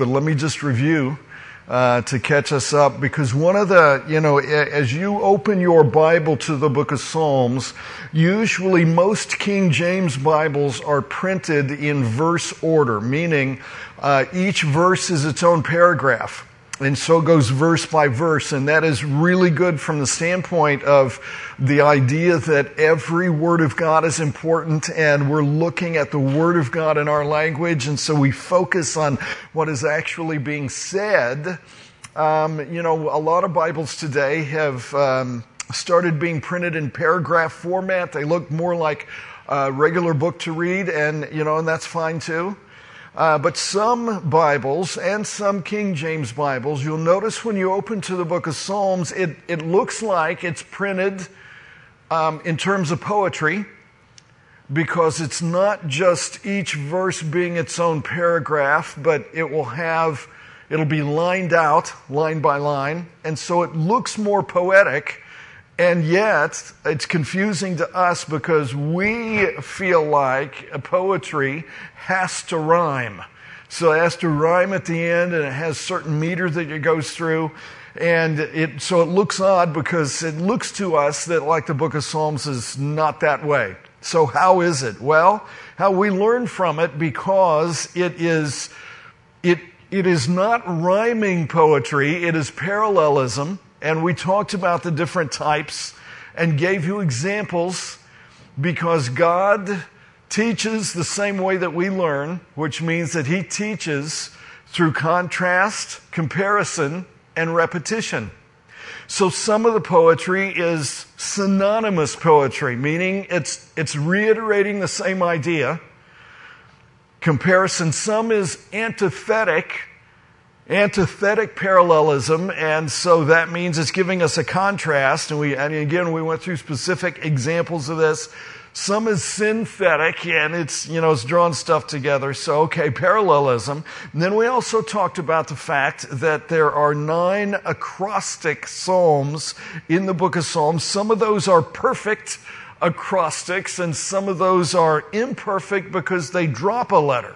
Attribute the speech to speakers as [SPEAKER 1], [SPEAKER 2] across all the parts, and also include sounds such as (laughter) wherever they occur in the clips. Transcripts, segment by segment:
[SPEAKER 1] but let me just review uh, to catch us up because one of the, you know, as you open your Bible to the book of Psalms, usually most King James Bibles are printed in verse order, meaning uh, each verse is its own paragraph. And so goes verse by verse. And that is really good from the standpoint of the idea that every word of God is important and we're looking at the word of God in our language. And so we focus on what is actually being said. Um, you know, a lot of Bibles today have um, started being printed in paragraph format. They look more like a regular book to read and, you know, and that's fine too. Uh, but some Bibles and some King James Bibles, you'll notice when you open to the book of Psalms, it, it looks like it's printed um, in terms of poetry because it's not just each verse being its own paragraph, but it will have, it'll be lined out line by line. And so it looks more poetic and yet, it's confusing to us because we feel like poetry has to rhyme. So it has to rhyme at the end and it has certain meter that it goes through. And it, so it looks odd because it looks to us that like the book of Psalms is not that way. So how is it? Well, how we learn from it because it is, it, it is not rhyming poetry, it is parallelism and we talked about the different types and gave you examples because God teaches the same way that we learn, which means that He teaches through contrast, comparison, and repetition. So some of the poetry is synonymous poetry, meaning it's, it's reiterating the same idea. Comparison, some is antithetic, antithetic parallelism, and so that means it's giving us a contrast. And we, and again, we went through specific examples of this. Some is synthetic, and it's you know it's drawing stuff together. So okay, parallelism. And then we also talked about the fact that there are nine acrostic psalms in the book of Psalms. Some of those are perfect acrostics, and some of those are imperfect because they drop a letter.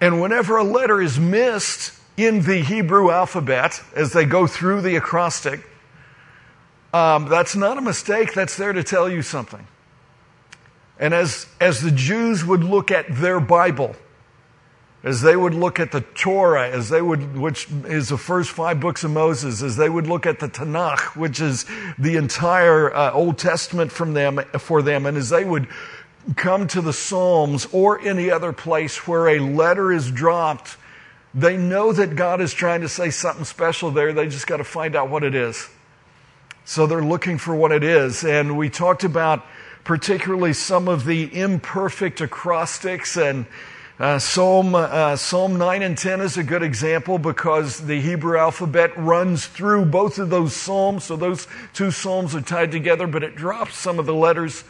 [SPEAKER 1] And whenever a letter is missed in the Hebrew alphabet as they go through the acrostic, um, that's not a mistake, that's there to tell you something. And as, as the Jews would look at their Bible, as they would look at the Torah, as they would, which is the first five books of Moses, as they would look at the Tanakh, which is the entire uh, Old Testament from them, for them, and as they would come to the Psalms or any other place where a letter is dropped, they know that God is trying to say something special there. They just got to find out what it is. So they're looking for what it is. And we talked about particularly some of the imperfect acrostics and uh, Psalm, uh, Psalm 9 and 10 is a good example because the Hebrew alphabet runs through both of those Psalms. So those two Psalms are tied together, but it drops some of the letters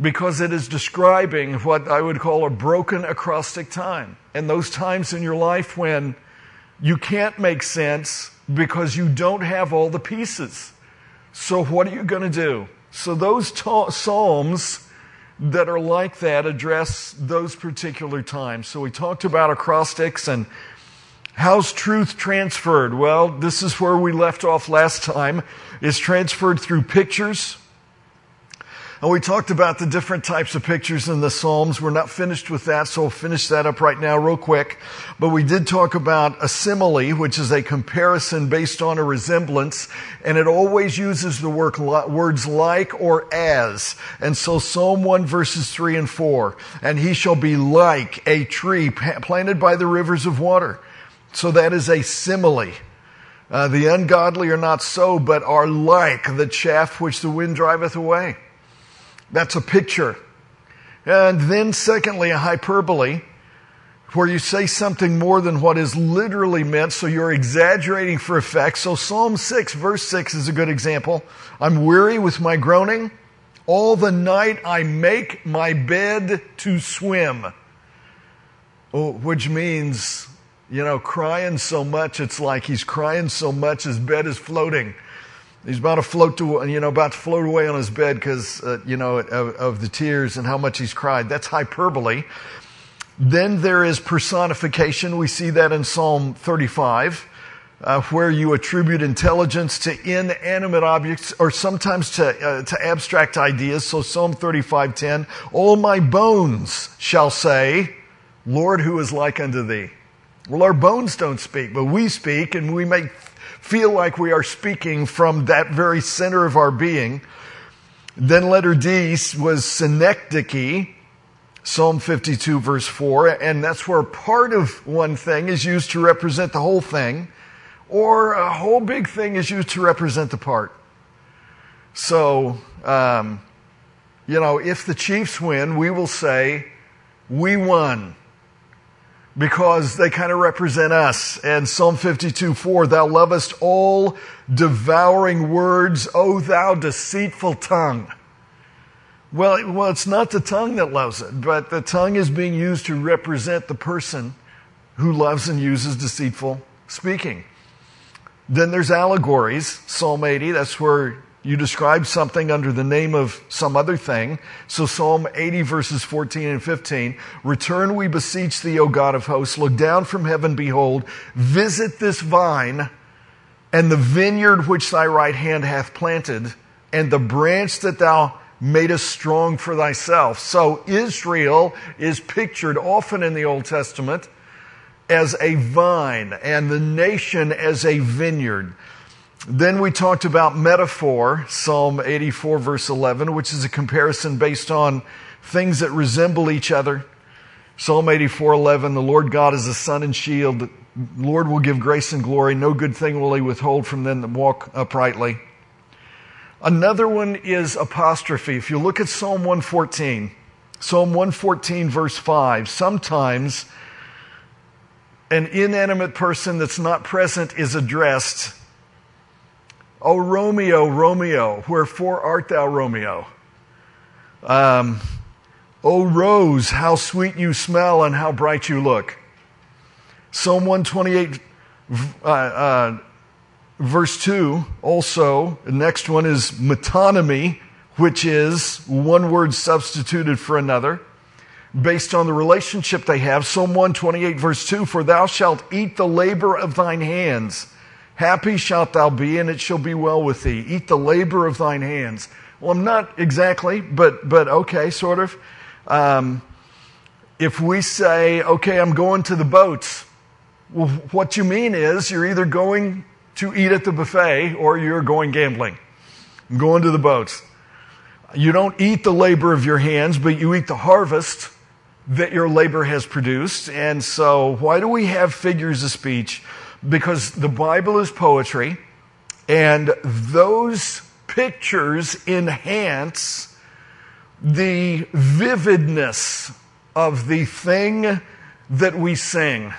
[SPEAKER 1] because it is describing what I would call a broken acrostic time. And those times in your life when you can't make sense because you don't have all the pieces. So, what are you going to do? So, those ta- Psalms that are like that address those particular times. So, we talked about acrostics and how's truth transferred? Well, this is where we left off last time. It's transferred through pictures and we talked about the different types of pictures in the Psalms. We're not finished with that, so we'll finish that up right now real quick. But we did talk about a simile, which is a comparison based on a resemblance, and it always uses the word, words like or as. And so Psalm 1 verses 3 and 4, and he shall be like a tree planted by the rivers of water. So that is a simile. Uh, the ungodly are not so, but are like the chaff which the wind driveth away. That's a picture. And then, secondly, a hyperbole, where you say something more than what is literally meant, so you're exaggerating for effect. So, Psalm 6, verse 6 is a good example. I'm weary with my groaning. All the night I make my bed to swim. Oh, which means, you know, crying so much, it's like he's crying so much his bed is floating. He's about to float to, you know, about to float away on his bed because, uh, you know, of, of, the tears and how much he's cried. That's hyperbole. Then there is personification. We see that in Psalm 35, uh, where you attribute intelligence to inanimate objects or sometimes to, uh, to abstract ideas. So Psalm 35:10, all my bones shall say, Lord, who is like unto thee? Well, our bones don't speak, but we speak and we may feel like we are speaking from that very center of our being. Then letter D was synecdoche, Psalm 52 verse 4, and that's where part of one thing is used to represent the whole thing, or a whole big thing is used to represent the part. So, um, you know, if the Chiefs win, we will say, we won because they kind of represent us. And Psalm 52 4, thou lovest all devouring words, O thou deceitful tongue. Well, well, it's not the tongue that loves it, but the tongue is being used to represent the person who loves and uses deceitful speaking. Then there's allegories, Psalm 80, that's where you describe something under the name of some other thing. So Psalm 80 verses 14 and 15. Return, we beseech thee, O God of hosts. Look down from heaven, behold. Visit this vine and the vineyard which thy right hand hath planted and the branch that thou madest strong for thyself. So Israel is pictured often in the Old Testament as a vine and the nation as a vineyard. Then we talked about metaphor, Psalm 84 verse 11, which is a comparison based on things that resemble each other. Psalm 84 11, the Lord God is a sun and shield. The Lord will give grace and glory. No good thing will he withhold from them that walk uprightly. Another one is apostrophe. If you look at Psalm 114, Psalm 114 verse 5, sometimes an inanimate person that's not present is addressed O Romeo, Romeo, wherefore art thou, Romeo? Um, o Rose, how sweet you smell and how bright you look. Psalm 128, uh, uh, verse 2, also, the next one is metonymy, which is one word substituted for another based on the relationship they have. Psalm 128, verse 2 For thou shalt eat the labor of thine hands. Happy shalt thou be, and it shall be well with thee. Eat the labor of thine hands. Well, I'm not exactly, but, but okay, sort of. Um, if we say, okay, I'm going to the boats, well, what you mean is you're either going to eat at the buffet or you're going gambling. I'm going to the boats. You don't eat the labor of your hands, but you eat the harvest that your labor has produced. And so, why do we have figures of speech? Because the Bible is poetry, and those pictures enhance the vividness of the thing that we sing.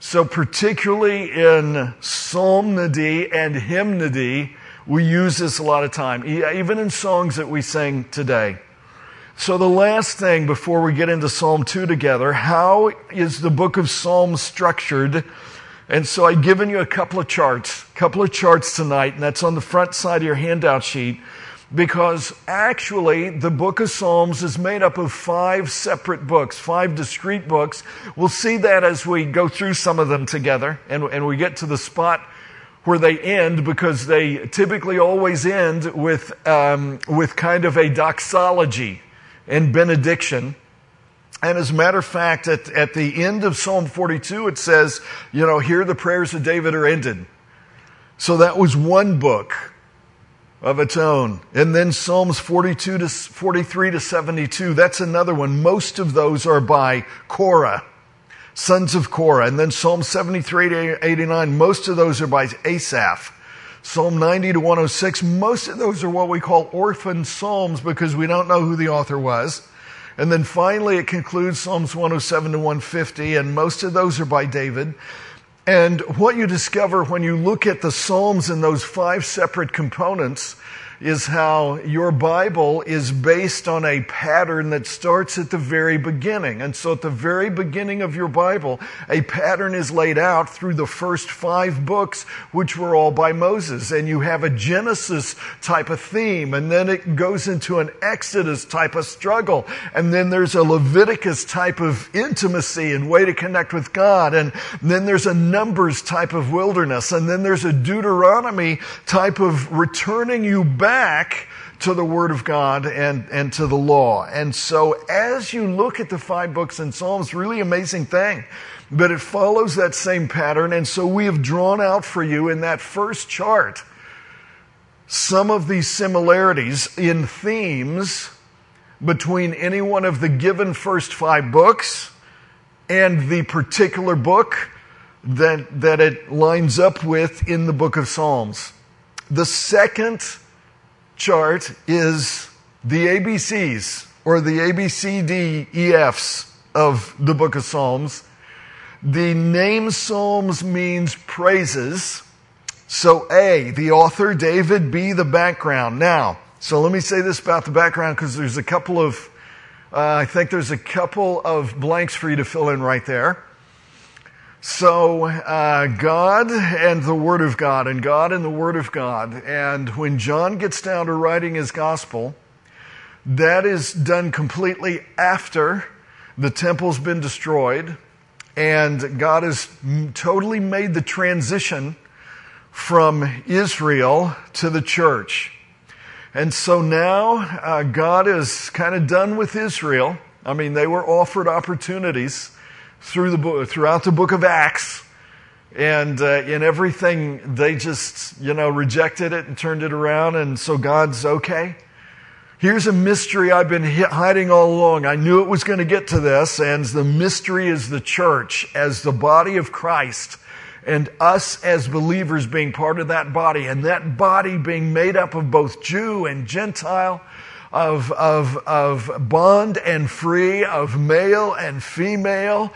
[SPEAKER 1] So, particularly in psalmody and hymnody, we use this a lot of time, even in songs that we sing today. So, the last thing before we get into Psalm 2 together, how is the book of Psalms structured? And so I've given you a couple of charts, couple of charts tonight, and that's on the front side of your handout sheet, because actually the book of Psalms is made up of five separate books, five discrete books. We'll see that as we go through some of them together and, and we get to the spot where they end because they typically always end with, um, with kind of a doxology and benediction. And as a matter of fact, at, at the end of Psalm 42, it says, you know, here the prayers of David are ended. So that was one book of its own. And then Psalms 42 to 43 to 72, that's another one. Most of those are by Korah, sons of Korah. And then Psalm 73 to 89, most of those are by Asaph. Psalm 90 to 106, most of those are what we call orphan psalms because we don't know who the author was. And then finally, it concludes Psalms 107 to 150, and most of those are by David. And what you discover when you look at the Psalms in those five separate components is how your Bible is based on a pattern that starts at the very beginning. And so at the very beginning of your Bible, a pattern is laid out through the first five books, which were all by Moses. And you have a Genesis type of theme, and then it goes into an Exodus type of struggle. And then there's a Leviticus type of intimacy and way to connect with God. And then there's a Numbers type of wilderness. And then there's a Deuteronomy type of returning you back to the Word of God and, and to the law. And so as you look at the five books in Psalms, really amazing thing. But it follows that same pattern. And so we have drawn out for you in that first chart some of these similarities in themes between any one of the given first five books and the particular book that, that it lines up with in the book of Psalms. The second chart is the ABCs or the ABCDEFs of the book of Psalms. The name Psalms means praises. So A, the author, David, B, the background. Now, so let me say this about the background because there's a couple of, uh, I think there's a couple of blanks for you to fill in right there. So, uh, God and the Word of God, and God and the Word of God. And when John gets down to writing his gospel, that is done completely after the temple's been destroyed, and God has totally made the transition from Israel to the church. And so now uh, God is kind of done with Israel. I mean, they were offered opportunities through the book, throughout the book of Acts. And uh, in everything, they just, you know, rejected it and turned it around. And so God's okay. Here's a mystery I've been hiding all along. I knew it was going to get to this. And the mystery is the church as the body of Christ and us as believers being part of that body and that body being made up of both Jew and Gentile of, of, of bond and free, of male and female.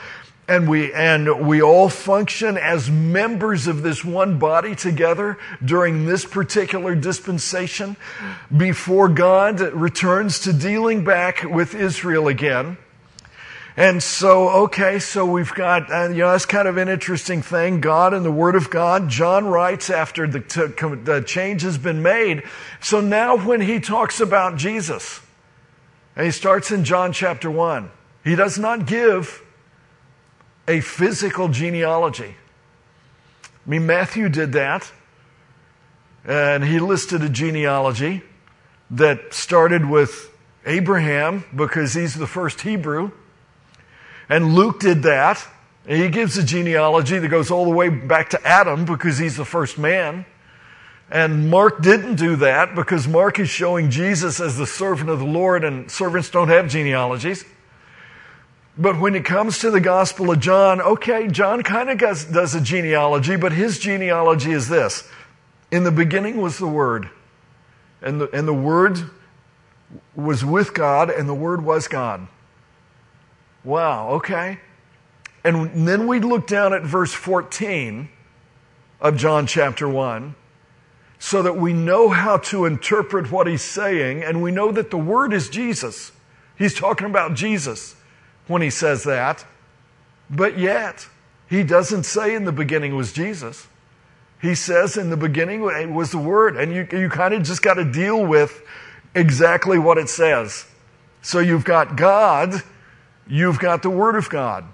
[SPEAKER 1] And we, and we all function as members of this one body together during this particular dispensation before God returns to dealing back with Israel again. And so, okay, so we've got, uh, you know, that's kind of an interesting thing. God and the Word of God. John writes after the, t- the change has been made. So now when he talks about Jesus, and he starts in John chapter 1, he does not give a physical genealogy. I mean, Matthew did that, and he listed a genealogy that started with Abraham because he's the first Hebrew. And Luke did that. He gives a genealogy that goes all the way back to Adam because he's the first man. And Mark didn't do that because Mark is showing Jesus as the servant of the Lord, and servants don't have genealogies. But when it comes to the Gospel of John, okay, John kind of does a genealogy, but his genealogy is this. In the beginning was the Word, and the, and the Word was with God, and the Word was God. Wow, okay. And then we look down at verse 14 of John chapter 1 so that we know how to interpret what he's saying and we know that the word is Jesus. He's talking about Jesus when he says that. But yet, he doesn't say in the beginning was Jesus. He says in the beginning was the word. And you, you kind of just got to deal with exactly what it says. So you've got God you've got the Word of God.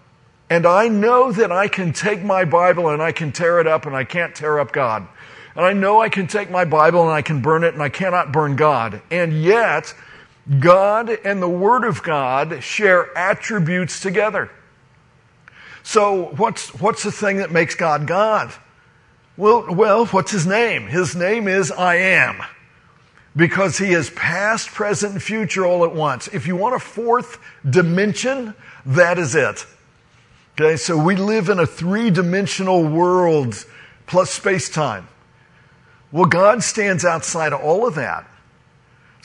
[SPEAKER 1] And I know that I can take my Bible and I can tear it up and I can't tear up God. And I know I can take my Bible and I can burn it and I cannot burn God. And yet, God and the Word of God share attributes together. So what's, what's the thing that makes God God? Well, well, what's his name? His name is I am because he is past, present, and future all at once. If you want a fourth dimension, that is it. Okay, so we live in a three dimensional world plus space time. Well, God stands outside of all of that.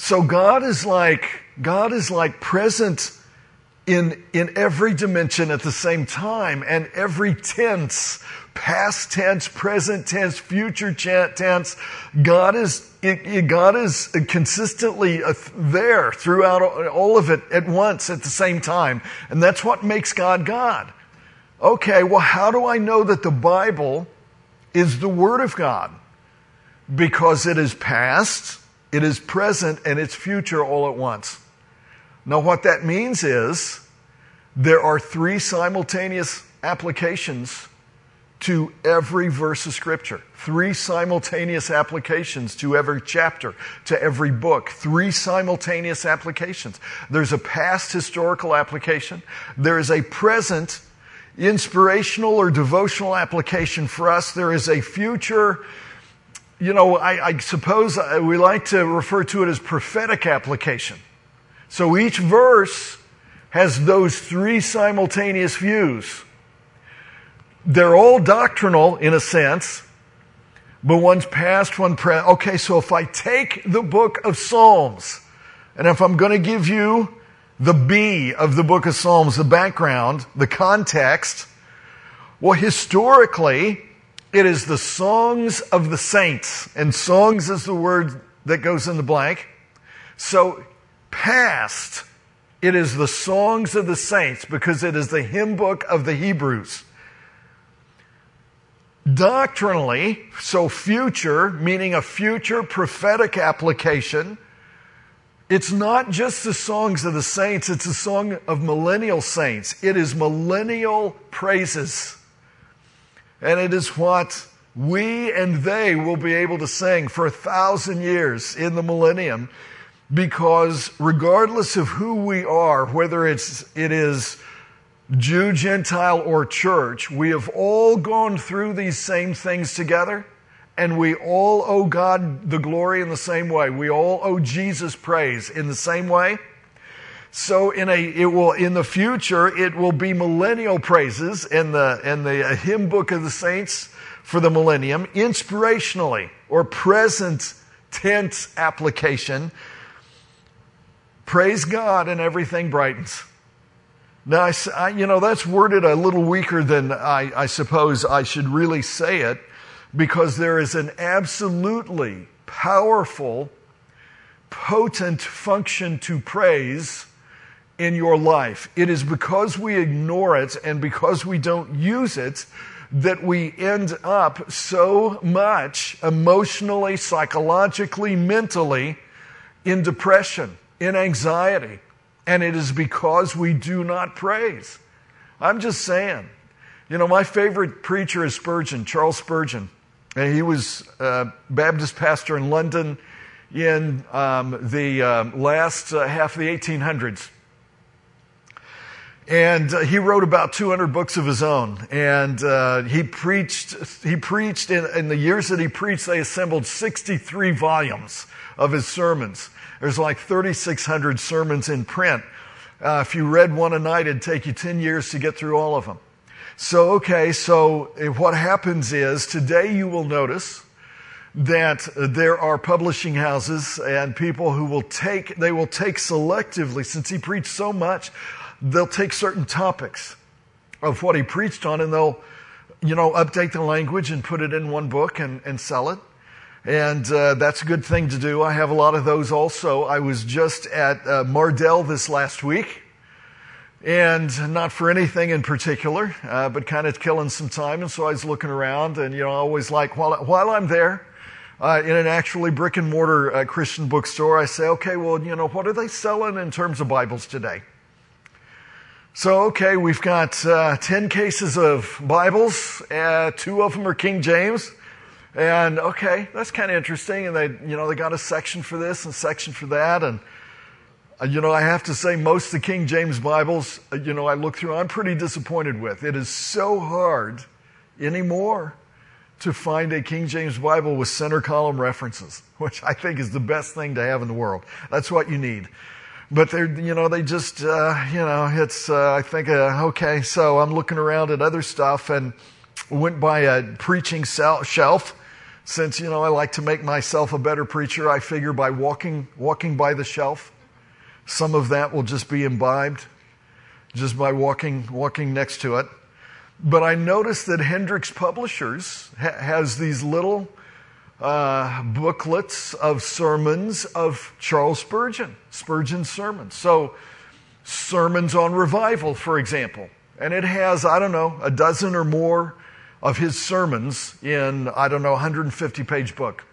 [SPEAKER 1] So God is like, God is like present in, in every dimension at the same time, and every tense, past tense, present tense, future tense, God is, God is consistently uh, there throughout all of it at once at the same time. And that's what makes God God. Okay, well, how do I know that the Bible is the Word of God? Because it is past, it is present, and it's future all at once. Now, what that means is there are three simultaneous applications to every verse of Scripture. Three simultaneous applications to every chapter, to every book. Three simultaneous applications. There's a past historical application. There is a present inspirational or devotional application for us. There is a future, you know, I, I suppose uh, we like to refer to it as prophetic application. So each verse has those three simultaneous views. They're all doctrinal in a sense, but one's past, one present. Okay, so if I take the book of Psalms, and if I'm going to give you the B of the book of Psalms, the background, the context, well, historically, it is the songs of the saints, and songs is the word that goes in the blank. So past, it is the songs of the saints because it is the hymn book of the Hebrews. Doctrinally, so future, meaning a future prophetic application, it's not just the songs of the saints, it's a song of millennial saints. It is millennial praises. And it is what we and they will be able to sing for a thousand years in the millennium because regardless of who we are, whether it's, it is Jew, Gentile, or church, we have all gone through these same things together and we all owe God the glory in the same way. We all owe Jesus praise in the same way. So in a, it will, in the future, it will be millennial praises in the, in the uh, hymn book of the saints for the millennium, inspirationally or present tense application Praise God and everything brightens. Now, I, I, you know, that's worded a little weaker than I, I suppose I should really say it because there is an absolutely powerful, potent function to praise in your life. It is because we ignore it and because we don't use it that we end up so much emotionally, psychologically, mentally in depression in anxiety. And it is because we do not praise. I'm just saying. You know, my favorite preacher is Spurgeon, Charles Spurgeon. And he was a Baptist pastor in London in um, the um, last uh, half of the 1800s. And uh, he wrote about 200 books of his own. And uh, he preached, he preached in, in the years that he preached, they assembled 63 volumes of his sermons. There's like 3,600 sermons in print. Uh, if you read one a night, it'd take you 10 years to get through all of them. So, okay, so eh, what happens is today you will notice that there are publishing houses and people who will take, they will take selectively, since he preached so much, they'll take certain topics of what he preached on and they'll, you know, update the language and put it in one book and, and sell it. And uh, that's a good thing to do. I have a lot of those also. I was just at uh, Mardel this last week, and not for anything in particular, uh, but kind of killing some time. And so I was looking around, and you know, I always like while while I'm there. Uh, in an actually brick and mortar uh, Christian bookstore, I say, okay, well, you know, what are they selling in terms of Bibles today? So, okay, we've got uh, 10 cases of Bibles. Uh, two of them are King James. And okay, that's kind of interesting. And they, you know, they got a section for this and a section for that. And, uh, you know, I have to say, most of the King James Bibles, uh, you know, I look through, I'm pretty disappointed with. It is so hard anymore to find a King James Bible with center column references, (laughs) which I think is the best thing to have in the world. That's what you need. But they're, you know, they just, uh, you know, it's, uh, I think, uh, okay, so I'm looking around at other stuff and went by a preaching shelf since, you know, I like to make myself a better preacher, I figure by walking, walking by the shelf, some of that will just be imbibed. just by walking, walking next to it. But I noticed that Hendrix Publishers ha- has these little uh, booklets of sermons of Charles Spurgeon, Spurgeon's sermons. So, sermons on revival, for example. And it has, I don't know, a dozen or more of his sermons in, I don't know, 150 page book.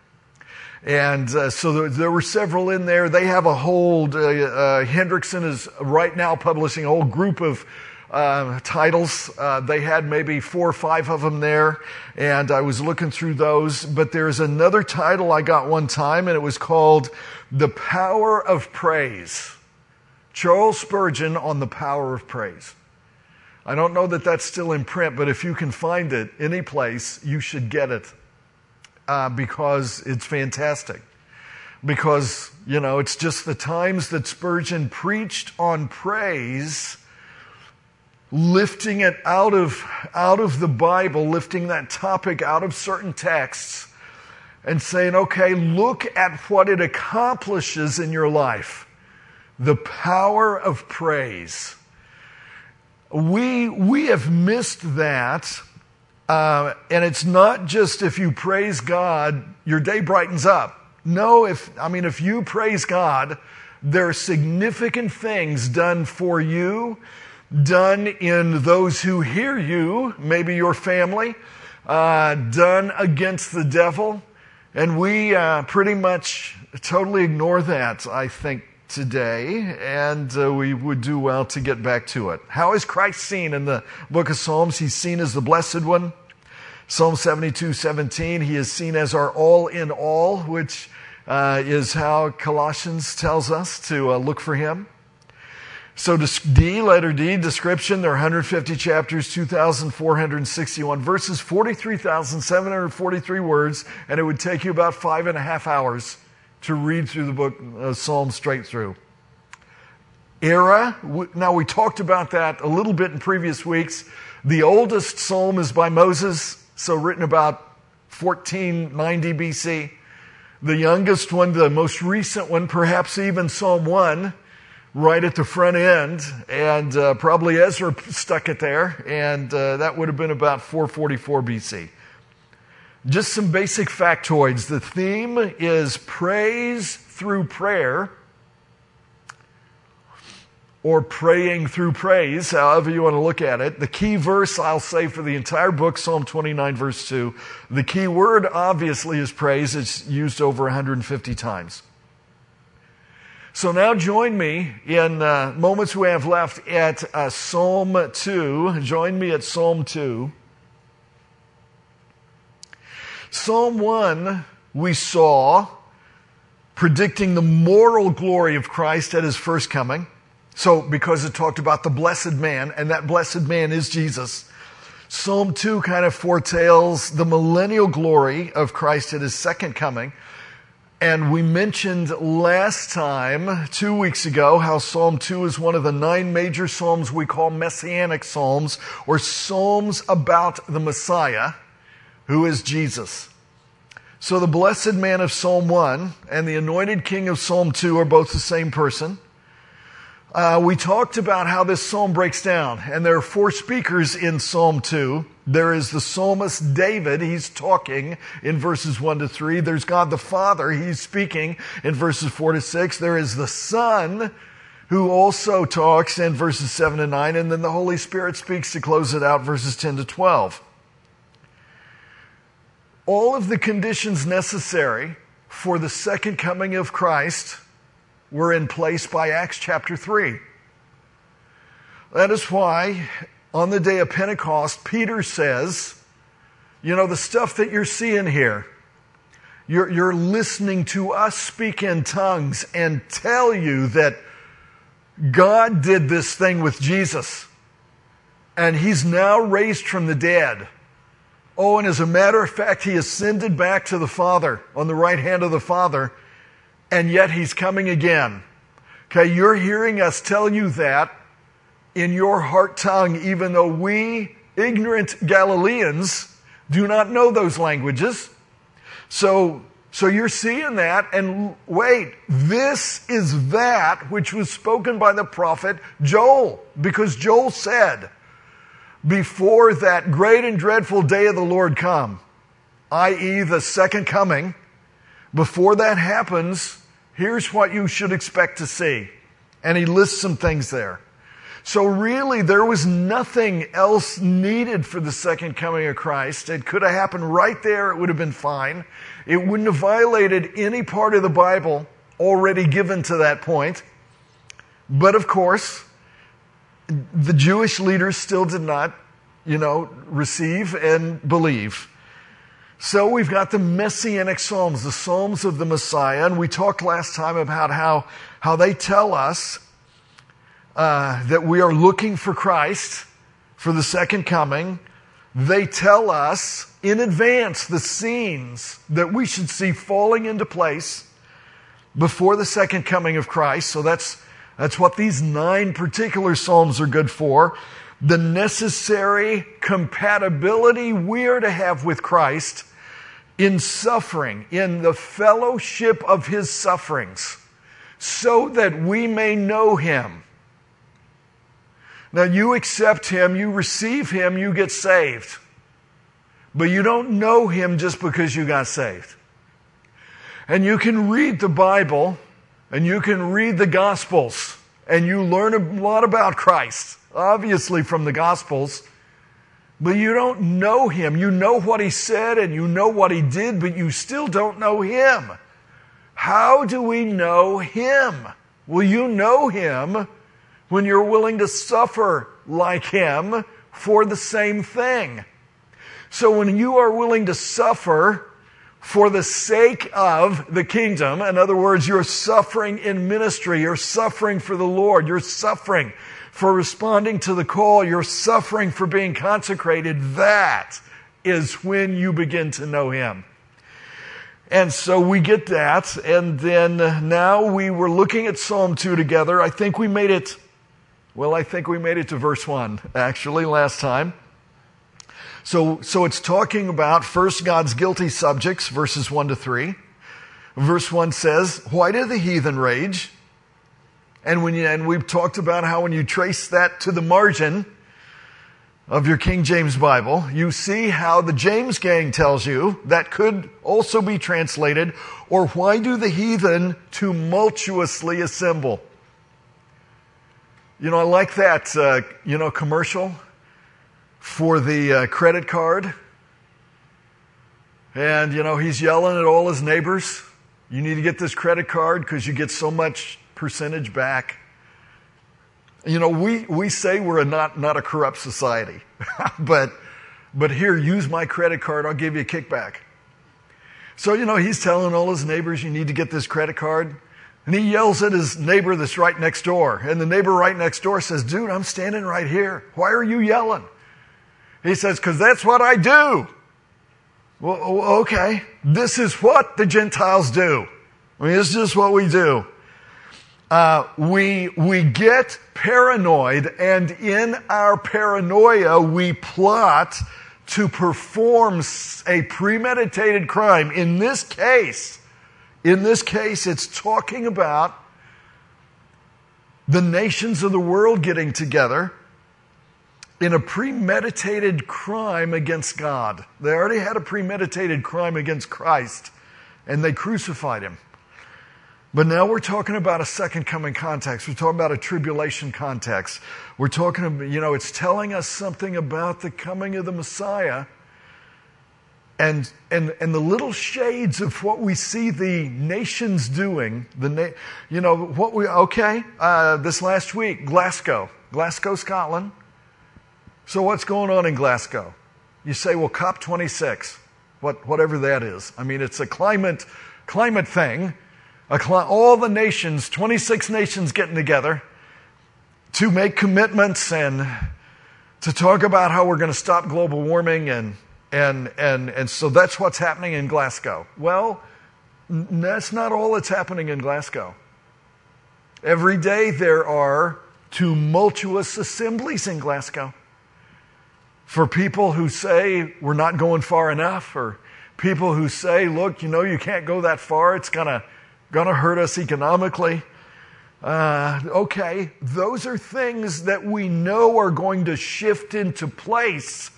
[SPEAKER 1] And uh, so there, there, were several in there. They have a whole, uh, uh, Hendrickson is right now publishing a whole group of uh, titles. Uh, they had maybe four or five of them there, and I was looking through those. But there's another title I got one time, and it was called The Power of Praise. Charles Spurgeon on the Power of Praise. I don't know that that's still in print, but if you can find it any place, you should get it uh, because it's fantastic. Because, you know, it's just the times that Spurgeon preached on praise, lifting it out of, out of the Bible, lifting that topic out of certain texts, and saying, okay, look at what it accomplishes in your life. The power of praise we, we have missed that. Uh, and it's not just if you praise God, your day brightens up. No, if, I mean, if you praise God, there are significant things done for you, done in those who hear you, maybe your family, uh, done against the devil. And we uh, pretty much totally ignore that, I think, today, and uh, we would do well to get back to it. How is Christ seen in the book of Psalms? He's seen as the blessed one. Psalm 72 17, he is seen as our all in all, which uh, is how Colossians tells us to uh, look for him. So, D, letter D, description, there are 150 chapters, 2,461 verses, 43,743 words, and it would take you about five and a half hours to read through the book of Psalms straight through. Era, now we talked about that a little bit in previous weeks. The oldest psalm is by Moses, so written about 1490 BC. The youngest one, the most recent one, perhaps even Psalm 1, right at the front end, and uh, probably Ezra stuck it there, and uh, that would have been about 444 BC. Just some basic factoids. The theme is praise through prayer, or praying through praise, however you want to look at it. The key verse, I'll say, for the entire book, Psalm 29, verse 2. The key word, obviously, is praise. It's used over 150 times. So now join me in uh, moments we have left at uh, Psalm 2. Join me at Psalm 2. Psalm 1, we saw predicting the moral glory of Christ at his first coming. So, because it talked about the blessed man, and that blessed man is Jesus. Psalm 2 kind of foretells the millennial glory of Christ at his second coming. And we mentioned last time, two weeks ago, how Psalm 2 is one of the nine major Psalms we call Messianic Psalms, or Psalms about the Messiah who is Jesus. So the blessed man of Psalm 1 and the anointed king of Psalm 2 are both the same person. Uh, we talked about how this psalm breaks down, and there are four speakers in Psalm 2. There is the psalmist David, he's talking in verses 1 to 3. There's God the Father, he's speaking in verses 4 to 6. There is the Son, who also talks in verses 7 to 9, and then the Holy Spirit speaks to close it out, verses 10 to 12 all of the conditions necessary for the second coming of Christ were in place by Acts chapter 3. That is why on the day of Pentecost, Peter says, You know, the stuff that you're seeing here, you're, you're listening to us speak in tongues and tell you that God did this thing with Jesus, and he's now raised from the dead. Oh, and as a matter of fact, he ascended back to the Father on the right hand of the Father, and yet he's coming again. Okay, you're hearing us tell you that in your heart tongue, even though we, ignorant Galileans, do not know those languages. So, So you're seeing that, and wait, this is that which was spoken by the prophet Joel, because Joel said, before that great and dreadful day of the Lord come, i.e., the second coming, before that happens, here's what you should expect to see. And he lists some things there. So really, there was nothing else needed for the second coming of Christ. It could have happened right there. It would have been fine. It wouldn't have violated any part of the Bible already given to that point. But of course, the Jewish leaders still did not, you know, receive and believe. So we've got the messianic psalms, the psalms of the Messiah, and we talked last time about how, how they tell us uh, that we are looking for Christ for the second coming. They tell us in advance the scenes that we should see falling into place before the second coming of Christ. So that's, that's what these nine particular Psalms are good for. The necessary compatibility we are to have with Christ in suffering, in the fellowship of his sufferings, so that we may know him now you accept Him, you receive Him, you get saved. But you don't know Him just because you got saved. And you can read the Bible and you can read the Gospels and you learn a lot about Christ, obviously from the Gospels. But you don't know him. You know what he said and you know what he did, but you still don't know him. How do we know him? Well, you know him when you're willing to suffer like him for the same thing. So when you are willing to suffer for the sake of the kingdom, in other words, you're suffering in ministry, you're suffering for the Lord, you're suffering for responding to the call, you're suffering for being consecrated, that is when you begin to know Him. And so we get that, and then now we were looking at Psalm 2 together. I think we made it well, I think we made it to verse 1, actually, last time. So, so it's talking about first God's guilty subjects, verses 1 to 3. Verse 1 says, Why do the heathen rage? And, when you, and we've talked about how when you trace that to the margin of your King James Bible, you see how the James gang tells you that could also be translated, or why do the heathen tumultuously assemble? You know, I like that, uh, you know, commercial for the uh, credit card. And, you know, he's yelling at all his neighbors. You need to get this credit card because you get so much percentage back. You know, we, we say we're a not, not a corrupt society, (laughs) but, but here, use my credit card, I'll give you a kickback. So, you know, he's telling all his neighbors, you need to get this credit card. And he yells at his neighbor that's right next door. And the neighbor right next door says, Dude, I'm standing right here. Why are you yelling? He says, Because that's what I do. Well, okay. This is what the Gentiles do. I mean, this is what we do. Uh, we, we get paranoid, and in our paranoia, we plot to perform a premeditated crime. In this case, in this case, it's talking about the nations of the world getting together in a premeditated crime against God. They already had a premeditated crime against Christ, and they crucified him. But now we're talking about a second coming context. We're talking about a tribulation context. We're talking about, you know, it's telling us something about the coming of the Messiah and, and, and the little shades of what we see the nations doing, the na- you know, what we, okay, uh, this last week, Glasgow, Glasgow, Scotland. So what's going on in Glasgow? You say, well, COP26, what, whatever that is. I mean, it's a climate, climate thing. All the nations, 26 nations getting together to make commitments and to talk about how we're going to stop global warming and and, and, and so that's what's happening in Glasgow. Well, that's not all that's happening in Glasgow. Every day there are tumultuous assemblies in Glasgow for people who say we're not going far enough or people who say, look, you know, you can't go that far, it's gonna, gonna hurt us economically. Uh, okay, those are things that we know are going to shift into place,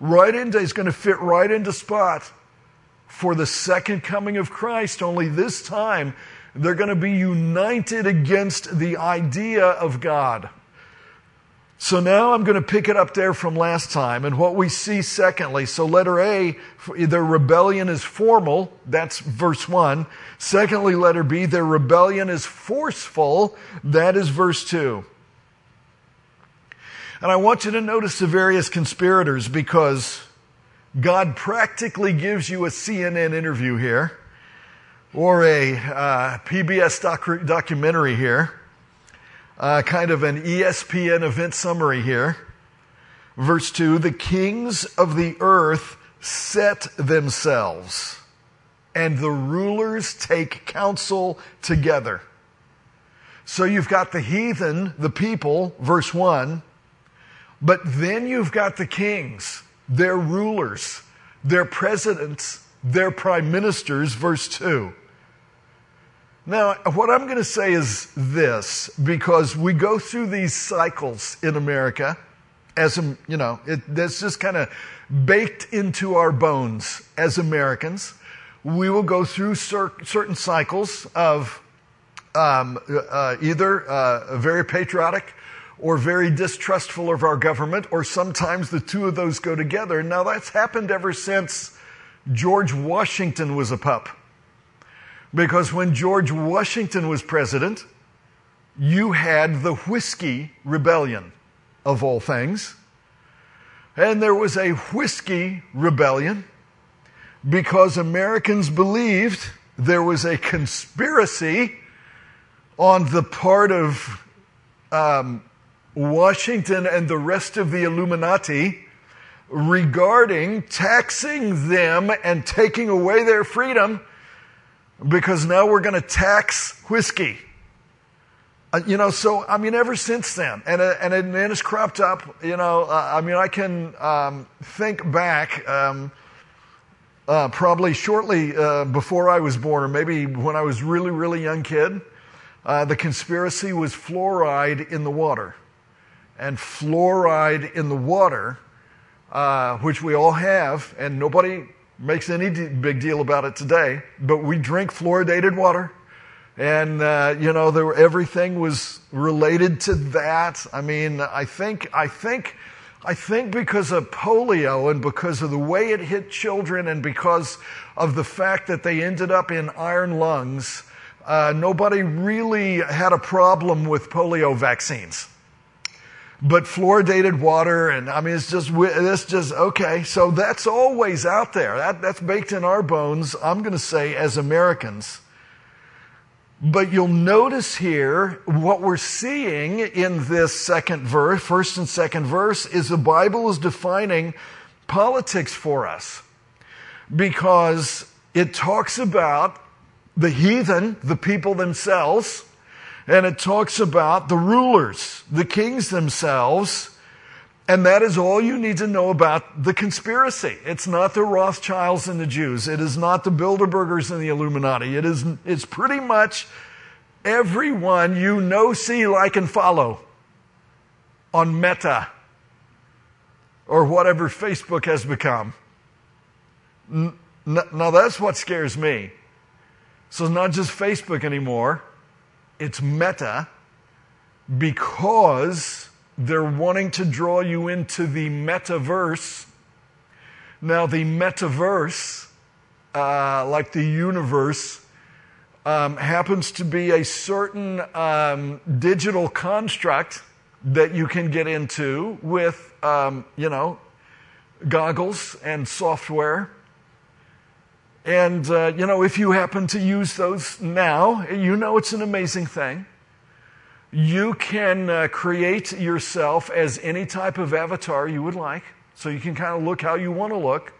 [SPEAKER 1] right into, is going to fit right into spot for the second coming of Christ, only this time they're going to be united against the idea of God. So now I'm going to pick it up there from last time and what we see secondly. So letter A, their rebellion is formal. That's verse one. Secondly, letter B, their rebellion is forceful. That is verse two. And I want you to notice the various conspirators because God practically gives you a CNN interview here or a uh, PBS doc- documentary here uh, kind of an ESPN event summary here. Verse 2 The kings of the earth set themselves, and the rulers take counsel together. So you've got the heathen, the people, verse 1, but then you've got the kings, their rulers, their presidents, their prime ministers, verse 2. Now, what I'm going to say is this, because we go through these cycles in America, as you know, it, that's just kind of baked into our bones as Americans. We will go through cer- certain cycles of um, uh, either uh, very patriotic or very distrustful of our government, or sometimes the two of those go together. Now, that's happened ever since George Washington was a pup. Because when George Washington was president, you had the Whiskey Rebellion, of all things. And there was a Whiskey Rebellion because Americans believed there was a conspiracy on the part of um, Washington and the rest of the Illuminati regarding taxing them and taking away their freedom because now we're going to tax whiskey. Uh, you know, so, I mean, ever since then, and, uh, and, it, and it's cropped up, you know, uh, I mean, I can um, think back um, uh, probably shortly uh, before I was born, or maybe when I was really, really young kid, the conspiracy was fluoride in the water. And fluoride in the water, which we all have, and nobody makes any big deal about it today, but we drink fluoridated water. And, uh, you know, there, everything was related to that. I mean, I think, I think, I think because of polio and because of the way it hit children and because of the fact that they ended up in iron lungs, uh, nobody really had a problem with polio vaccines but fluoridated water and i mean it's just it's just okay. So that's always out there. That, that's baked in our bones i'm going to say as americans. But you'll notice here what we're seeing in this second verse first and second verse is the bible is defining politics for us. Because it talks about the heathen the people themselves and it talks about the rulers, the kings themselves. And that is all you need to know about the conspiracy. It's not the Rothschilds and the Jews. It is not the Bilderbergers and the Illuminati. It is, it's pretty much everyone you know, see, like, and follow on Meta or whatever Facebook has become. Now that's what scares me. So it's not just Facebook anymore it's meta because they're wanting to draw you into the metaverse. Now, the metaverse, uh, like the universe, um, happens to be a certain um, digital construct that you can get into with, um, you know, goggles and software and, uh, you know, if you happen to use those now, you know it's an amazing thing. You can uh, create yourself as any type of avatar you would like. So you can kind of look how you want to look,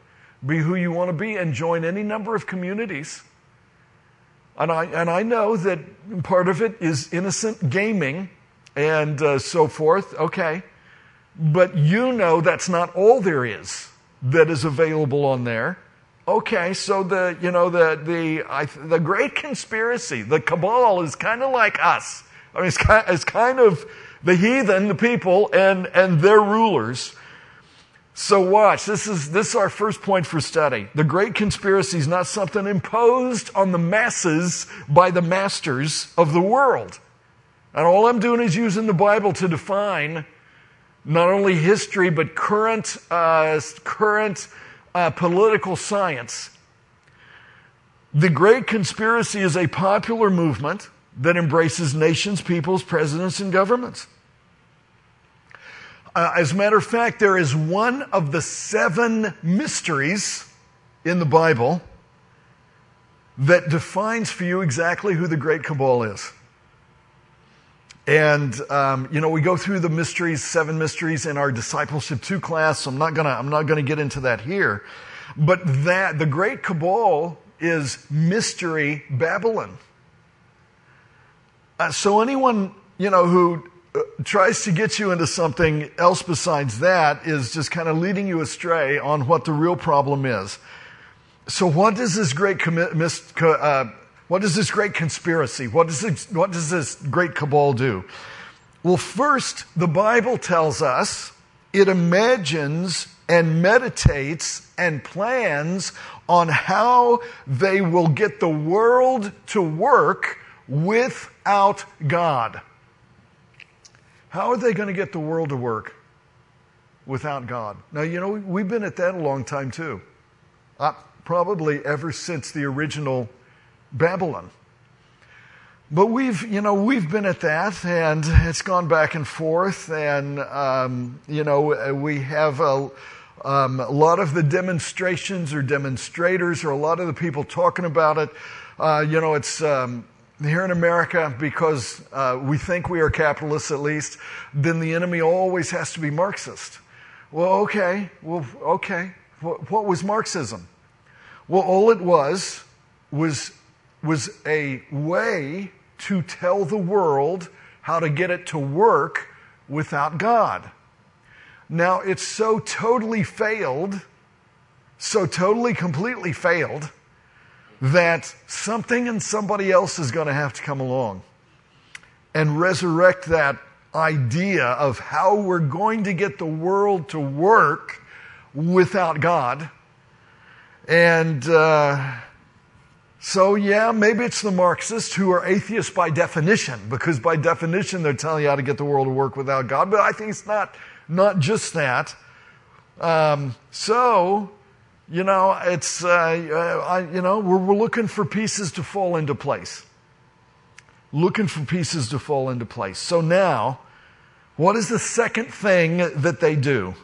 [SPEAKER 1] be who you want to be, and join any number of communities. And I, and I know that part of it is innocent gaming and uh, so forth. Okay. But you know that's not all there is that is available on there. Okay, so the, you know, the, the, I, the great conspiracy, the cabal is kind of like us. I mean, it's kind, it's kind of the heathen, the people, and, and their rulers. So watch, this is, this is our first point for study. The great conspiracy is not something imposed on the masses by the masters of the world. And all I'm doing is using the Bible to define not only history, but current, uh, current uh, political science. The Great Conspiracy is a popular movement that embraces nations, peoples, presidents, and governments. Uh, as a matter of fact, there is one of the seven mysteries in the Bible that defines for you exactly who the Great Cabal is. And um, you know, we go through the mysteries, seven mysteries, in our discipleship two class. So I'm not gonna, I'm not gonna get into that here. But that the Great Cabal is mystery Babylon. Uh, so anyone you know who uh, tries to get you into something else besides that is just kind of leading you astray on what the real problem is. So what does this great commi- mis- uh, what is this great conspiracy? What does this, what does this great cabal do? Well, first, the Bible tells us it imagines and meditates and plans on how they will get the world to work without God. How are they going to get the world to work without God? Now, you know, we've been at that a long time too. Uh, probably ever since the original Babylon. But we've, you know, we've been at that, and it's gone back and forth, and um, you know, we have a, um, a, lot of the demonstrations or demonstrators, or a lot of the people talking about it. Uh, you know, it's um, here in America because uh, we think we are capitalists at least. Then the enemy always has to be Marxist. Well, okay, well, okay. What, what was Marxism? Well, all it was was was a way to tell the world how to get it to work without God. Now, it's so totally failed, so totally, completely failed, that something and somebody else is going to have to come along and resurrect that idea of how we're going to get the world to work without God. And, uh, so, yeah, maybe it's the Marxists who are atheists by definition, because by definition they're telling you how to get the world to work without God. But I think it's not, not just that. Um, so, you know, it's, uh, I, you know, we're, we're looking for pieces to fall into place. Looking for pieces to fall into place. So now, what is the second thing that they do?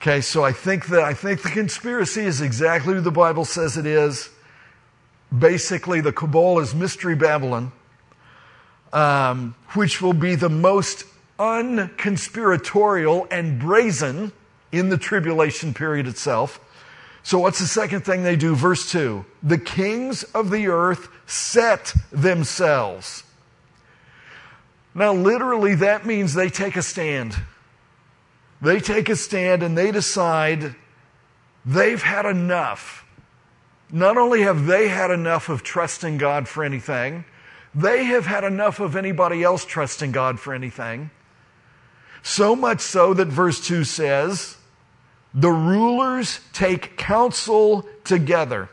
[SPEAKER 1] Okay, so I think that I think the conspiracy is exactly who the Bible says it is basically the cabal is Mystery Babylon, um, which will be the most unconspiratorial and brazen in the tribulation period itself. So, what's the second thing they do? Verse 2 The kings of the earth set themselves. Now, literally, that means they take a stand. They take a stand and they decide they've had enough not only have they had enough of trusting God for anything, they have had enough of anybody else trusting God for anything. So much so that verse 2 says, the rulers take counsel together.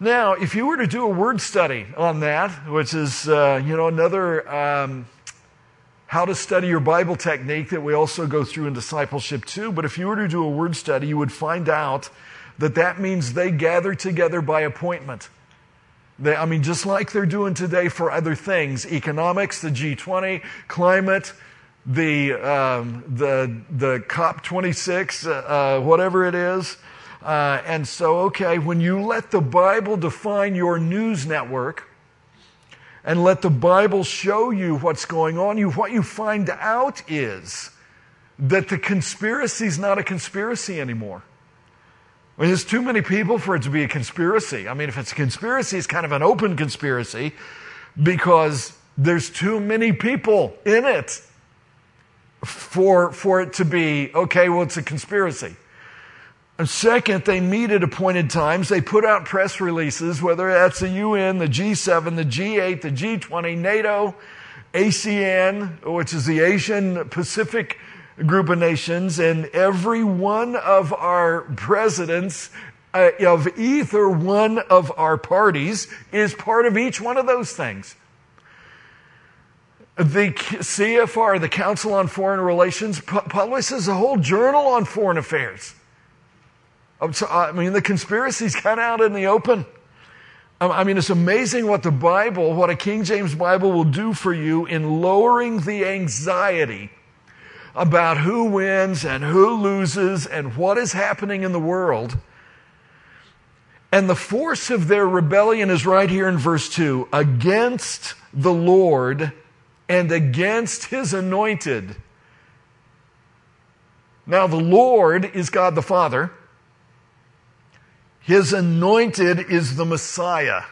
[SPEAKER 1] Now, if you were to do a word study on that, which is, uh, you know, another um, how to study your Bible technique that we also go through in discipleship too, but if you were to do a word study, you would find out that that means they gather together by appointment. They, I mean, just like they're doing today for other things, economics, the G20, climate, the, um, the, the COP26, uh, uh, whatever it is. Uh, and so, okay, when you let the Bible define your news network and let the Bible show you what's going on, you, what you find out is that the conspiracy is not a conspiracy anymore. I mean, there's too many people for it to be a conspiracy. I mean, if it's a conspiracy, it's kind of an open conspiracy because there's too many people in it for, for it to be, okay, well, it's a conspiracy. And second, they meet at appointed times. They put out press releases, whether that's the UN, the G7, the G8, the G20, NATO, ASEAN, which is the Asian Pacific group of nations, and every one of our presidents uh, of either one of our parties is part of each one of those things. The CFR, the Council on Foreign Relations, publishes a whole journal on foreign affairs. I mean, the conspiracy is kind of out in the open. I mean, it's amazing what the Bible, what a King James Bible will do for you in lowering the anxiety about who wins and who loses and what is happening in the world. And the force of their rebellion is right here in verse 2 against the Lord and against his anointed. Now, the Lord is God the Father. His anointed is the Messiah,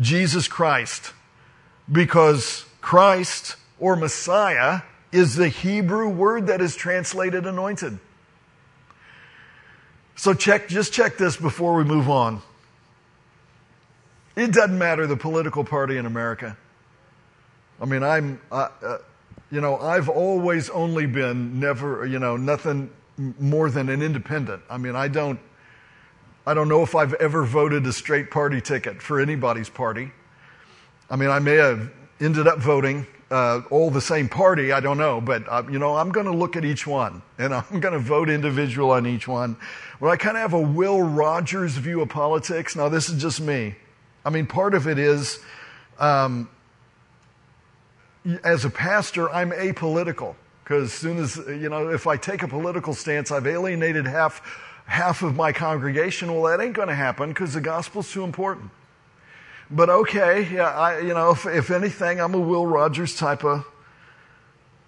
[SPEAKER 1] Jesus Christ, because Christ or Messiah is the Hebrew word that is translated anointed. So check, just check this before we move on. It doesn't matter the political party in America. I mean, I'm, uh, you know, I've always only been never, you know, nothing more than an independent. I mean, I don't, I don't know if I've ever voted a straight party ticket for anybody's party. I mean, I may have ended up voting uh, all the same party, I don't know, but uh, you know, I'm going to look at each one and (laughs) I'm going to vote individual on each one. Well, I kind of have a Will Rogers view of politics. Now, this is just me. I mean, part of it is, um, as a pastor, I'm apolitical because as soon as you know, if I take a political stance, I've alienated half half of my congregation. Well, that ain't going to happen because the gospel's too important. But okay, yeah, I, you know, if, if anything, I'm a Will Rogers type of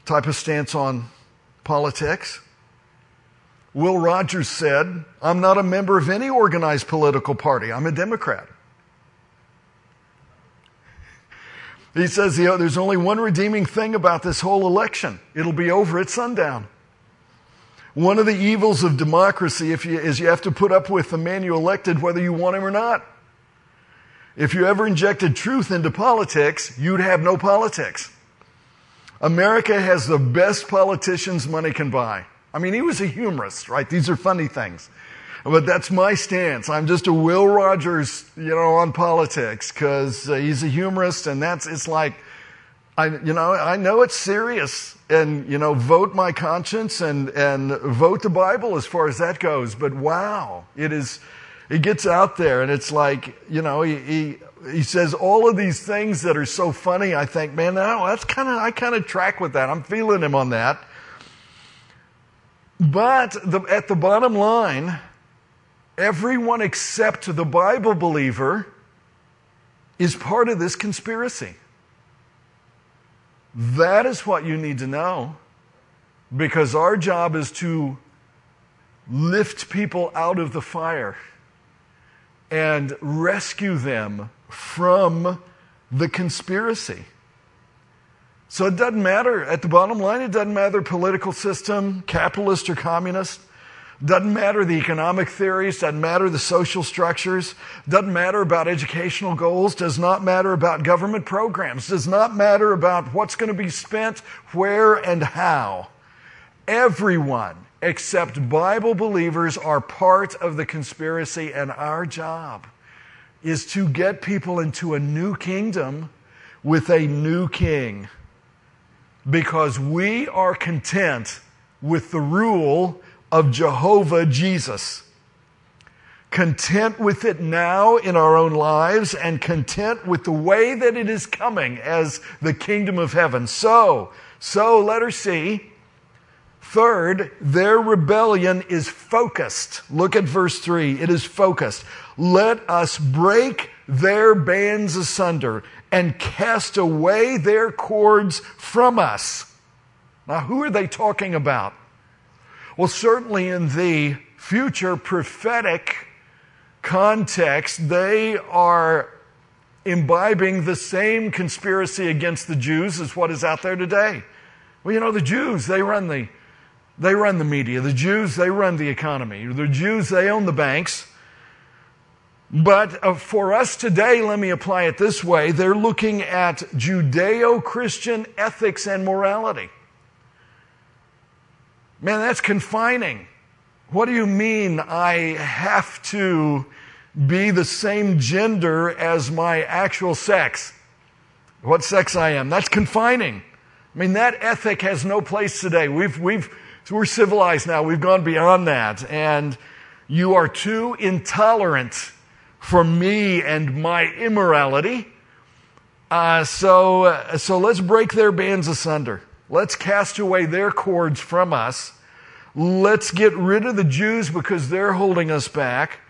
[SPEAKER 1] type of stance on politics. Will Rogers said, I'm not a member of any organized political party. I'm a Democrat. He says, you know, there's only one redeeming thing about this whole election. It'll be over at sundown. One of the evils of democracy you, is you have to put up with the man you elected whether you want him or not. If you ever injected truth into politics, you'd have no politics. America has the best politicians money can buy. I mean, he was a humorist, right? These are funny things. But that's my stance. I'm just a Will Rogers, you know, on politics because uh, he's a humorist and that's, it's like, I, you know, I know it's serious and, you know, vote my conscience and, and vote the Bible as far as that goes. But wow, it is, it gets out there and it's like, you know, he, he, he says all of these things that are so funny. I think, man, that's kind of, I kind of track with that. I'm feeling him on that. But the, at the bottom line, everyone except the Bible believer is part of this conspiracy. That is what you need to know because our job is to lift people out of the fire and rescue them from the conspiracy. So it doesn't matter. At the bottom line, it doesn't matter political system, capitalist or communist. Doesn't matter the economic theories, doesn't matter the social structures, doesn't matter about educational goals, does not matter about government programs, does not matter about what's going to be spent, where, and how. Everyone except Bible believers are part of the conspiracy, and our job is to get people into a new kingdom with a new king. Because we are content with the rule of Jehovah Jesus. Content with it now in our own lives and content with the way that it is coming as the kingdom of heaven. So, so letter C. Third, their rebellion is focused. Look at verse 3. It is focused. Let us break their bands asunder and cast away their cords from us. Now, who are they talking about? Well, certainly in the future prophetic context, they are imbibing the same conspiracy against the Jews as what is out there today. Well, you know, the Jews, they run the, they run the media. The Jews, they run the economy. The Jews, they own the banks. But uh, for us today, let me apply it this way they're looking at Judeo Christian ethics and morality. Man, that's confining. What do you mean I have to be the same gender as my actual sex? What sex I am? That's confining. I mean, that ethic has no place today. We've, we've, we're civilized now. We've gone beyond that. And you are too intolerant for me and my immorality. Uh, so, uh, so let's break their bands asunder. Let's cast away their cords from us. Let's get rid of the Jews because they're holding us back.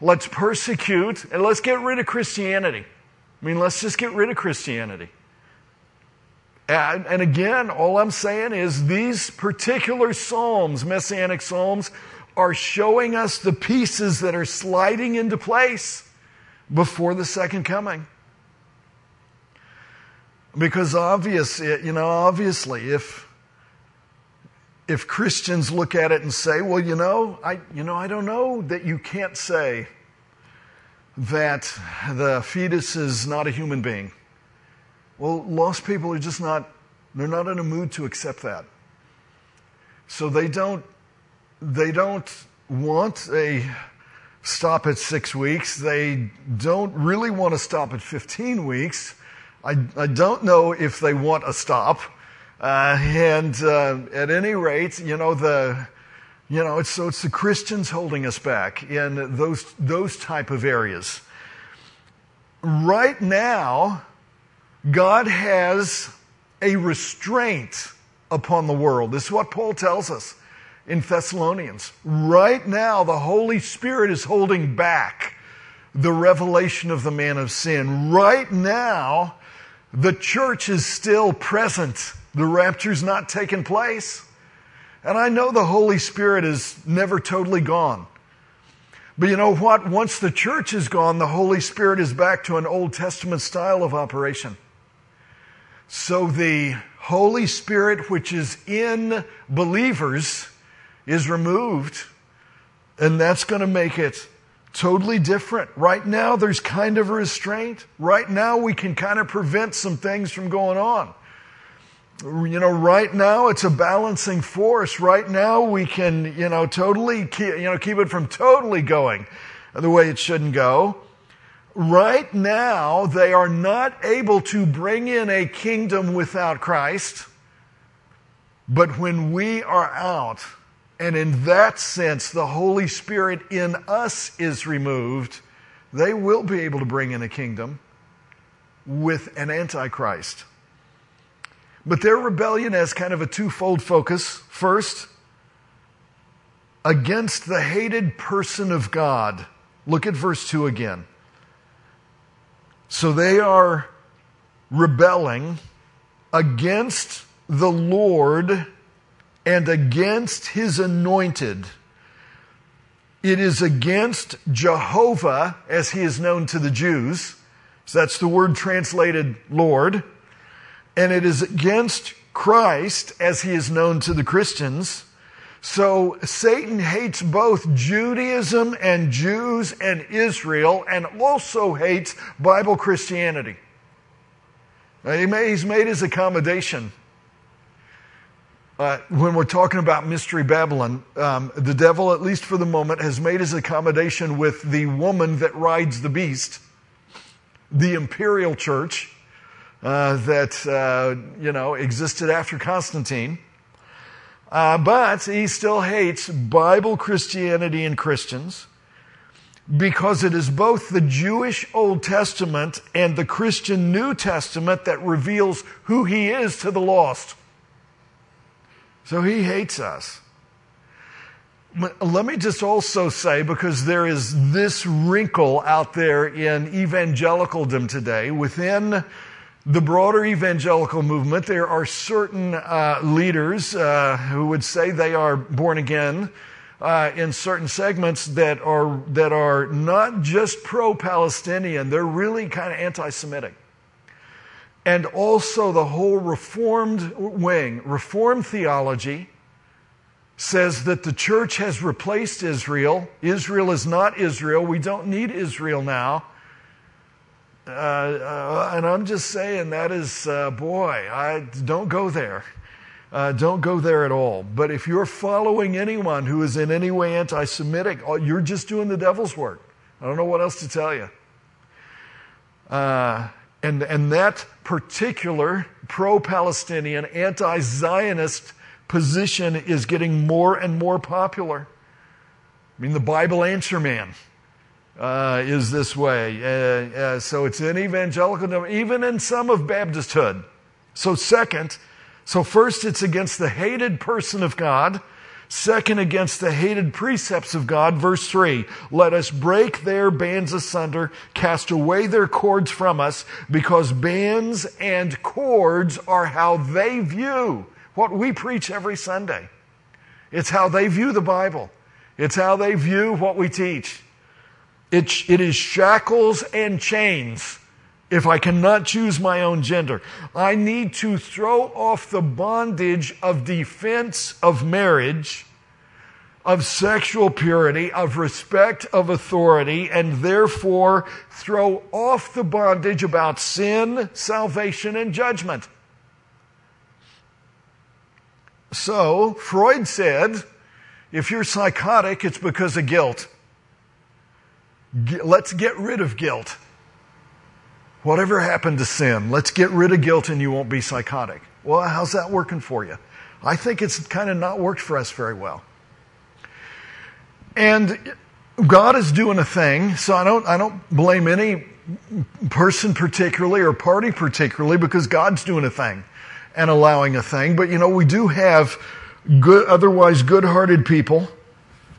[SPEAKER 1] Let's persecute and let's get rid of Christianity. I mean, let's just get rid of Christianity. And, again, all I'm saying is these particular Psalms, Messianic Psalms, are showing us the pieces that are sliding into place before the second coming. Because obvious, you know, obviously, if if Christians look at it and say, "Well, you know, I, you know, I don't know that you can't say that the fetus is not a human being." Well, lost people are just not they're not in a mood to accept that. So they don't they don't want a stop at six weeks. They don't really want to stop at 15 weeks. I, I don't know if they want a stop. Uh, and uh, at any rate, you know, the, you know, it's, so it's the Christians holding us back in those, those type of areas. Right now, God has a restraint upon the world. This is what Paul tells us in Thessalonians. Right now, the Holy Spirit is holding back the revelation of the man of sin. Right now, the church is still present. The rapture's not taken place. And I know the Holy Spirit is never totally gone. But you know what? Once the church is gone, the Holy Spirit is back to an Old Testament style of operation. So the Holy Spirit, which is in believers, is removed, and that's going to make it totally different. Right now, there's kind of a restraint. Right now, we can kind of prevent some things from going on. You know, right now it's a balancing force. Right now we can, you know, totally, keep, you know, keep it from totally going the way it shouldn't go. Right now, they are not able to bring in a kingdom without Christ. But when we are out, and in that sense, the Holy Spirit in us is removed, they will be able to bring in a kingdom with an antichrist. But their rebellion has kind of a twofold focus. First, against the hated person of God. Look at verse 2 again. So they are rebelling against the Lord and against his anointed. It is against Jehovah, as he is known to the Jews. So that's the word translated Lord. And it is against Christ, as he is known to the Christians. So Satan hates both Judaism and Jews and Israel, and also hates Bible Christianity. He's made his accommodation uh, when we're talking about Mystery Babylon, um, the devil, at least for the moment, has made his accommodation with the woman that rides the beast, the imperial church uh, that, uh, you know, existed after Constantine. Uh, but he still hates Bible Christianity and Christians because it is both the Jewish Old Testament and the Christian New Testament that reveals who he is to the lost. So he hates us. Let me just also say, because there is this wrinkle out there in evangelicaldom today, within the broader evangelical movement, there are certain uh, leaders uh, who would say they are born again uh, in certain segments that are, that are not just pro Palestinian, they're really kind of anti Semitic and also the whole Reformed wing, Reformed theology, says that the church has replaced Israel. Israel is not Israel. We don't need Israel now. Uh, uh, and I'm just saying that is, uh, boy, I don't go there. Uh, don't go there at all. But if you're following anyone who is in any way anti Semitic, oh, you're just doing the devil's work. I don't know what else to tell you. Uh, and, and that particular pro Palestinian, anti Zionist position is getting more and more popular. I mean, the Bible Answer Man uh, is this way. Uh, uh, so it's in evangelical, even in some of Baptisthood. So, second, so first it's against the hated person of God. Second, against the hated precepts of God. Verse 3 Let us break their bands asunder, cast away their cords from us, because bands and cords are how they view what we preach every Sunday. It's how they view the Bible, it's how they view what we teach. It, it is shackles and chains if I cannot choose my own gender. I need to throw off the bondage of defense of marriage, of sexual purity, of respect of authority, and therefore throw off the bondage about sin, salvation, and judgment. So, Freud said, if you're psychotic, it's because of guilt. Let's get rid of guilt. Whatever happened to sin, let's get rid of guilt and you won't be psychotic. Well, how's that working for you? I think it's kind of not worked for us very well. And God is doing a thing, so I don't, I don't blame any person particularly or party particularly because God's doing a thing and allowing a thing. But you know, we do have good, otherwise good hearted people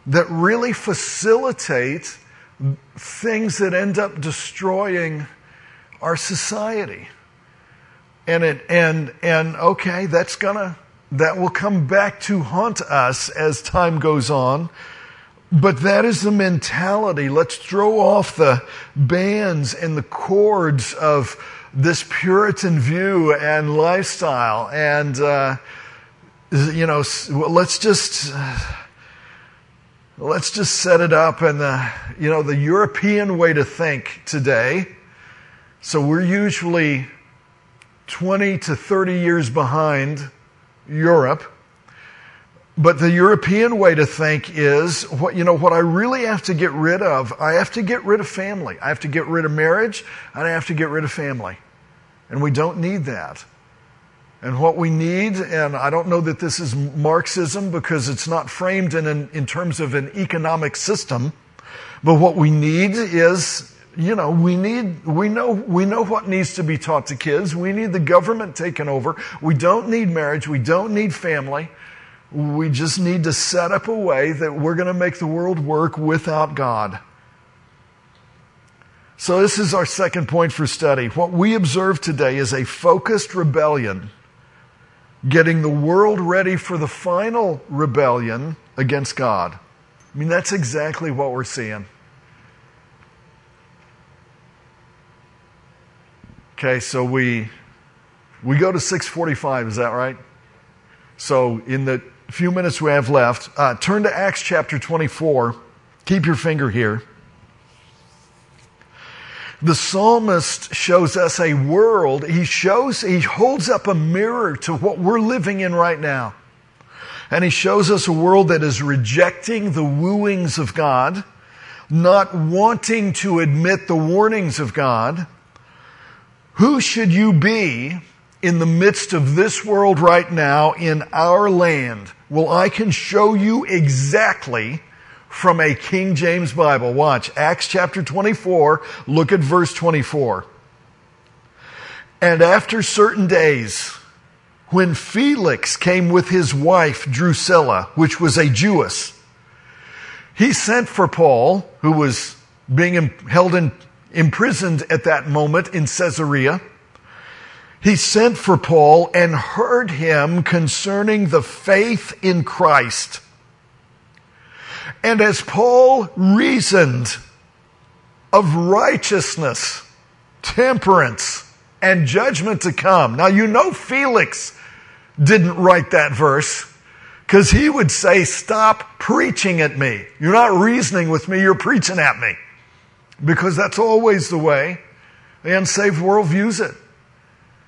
[SPEAKER 1] that really facilitate things that end up destroying our society. And it, and, and okay, that's gonna, that will come back to haunt us as time goes on. But that is the mentality. Let's throw off the bands and the cords of this Puritan view and lifestyle. And, uh, you know, let's just, let's just set it up and the, you know, the European way to think today so we're usually 20 to 30 years behind Europe. But the European way to think is what, you know, what I really have to get rid of, I have to get rid of family. I have to get rid of marriage and I have to get rid of family. And we don't need that. And what we need, and I don't know that this is Marxism because it's not framed in, an, in terms of an economic system, but what we need is you know, we need, we know, we know what needs to be taught to kids. We need the government taken over. We don't need marriage. We don't need family. We just need to set up a way that we're going to make the world work without God. So this is our second point for study. What we observe today is a focused rebellion getting the world ready for the final rebellion against God. I mean, that's exactly what we're seeing. Okay, so we we go to 645, is that right? So in the few minutes we have left, uh, turn to Acts chapter 24. Keep your finger here. The psalmist shows us a world, he shows, he holds up a mirror to what we're living in right now. And he shows us a world that is rejecting the wooings of God, not wanting to admit the warnings of God, who should you be in the midst of this world right now in our land? Well, I can show you exactly from a King James Bible. Watch Acts chapter 24, look at verse 24. And after certain days, when Felix came with his wife Drusilla, which was a Jewess, he sent for Paul, who was being held in imprisoned at that moment in Caesarea, he sent for Paul and heard him concerning the faith in Christ. And as Paul reasoned of righteousness, temperance, and judgment to come. Now you know Felix didn't write that verse Because he would say, Stop preaching at me. You're not reasoning with me, you're preaching at me. Because that's always the way the unsaved world views it.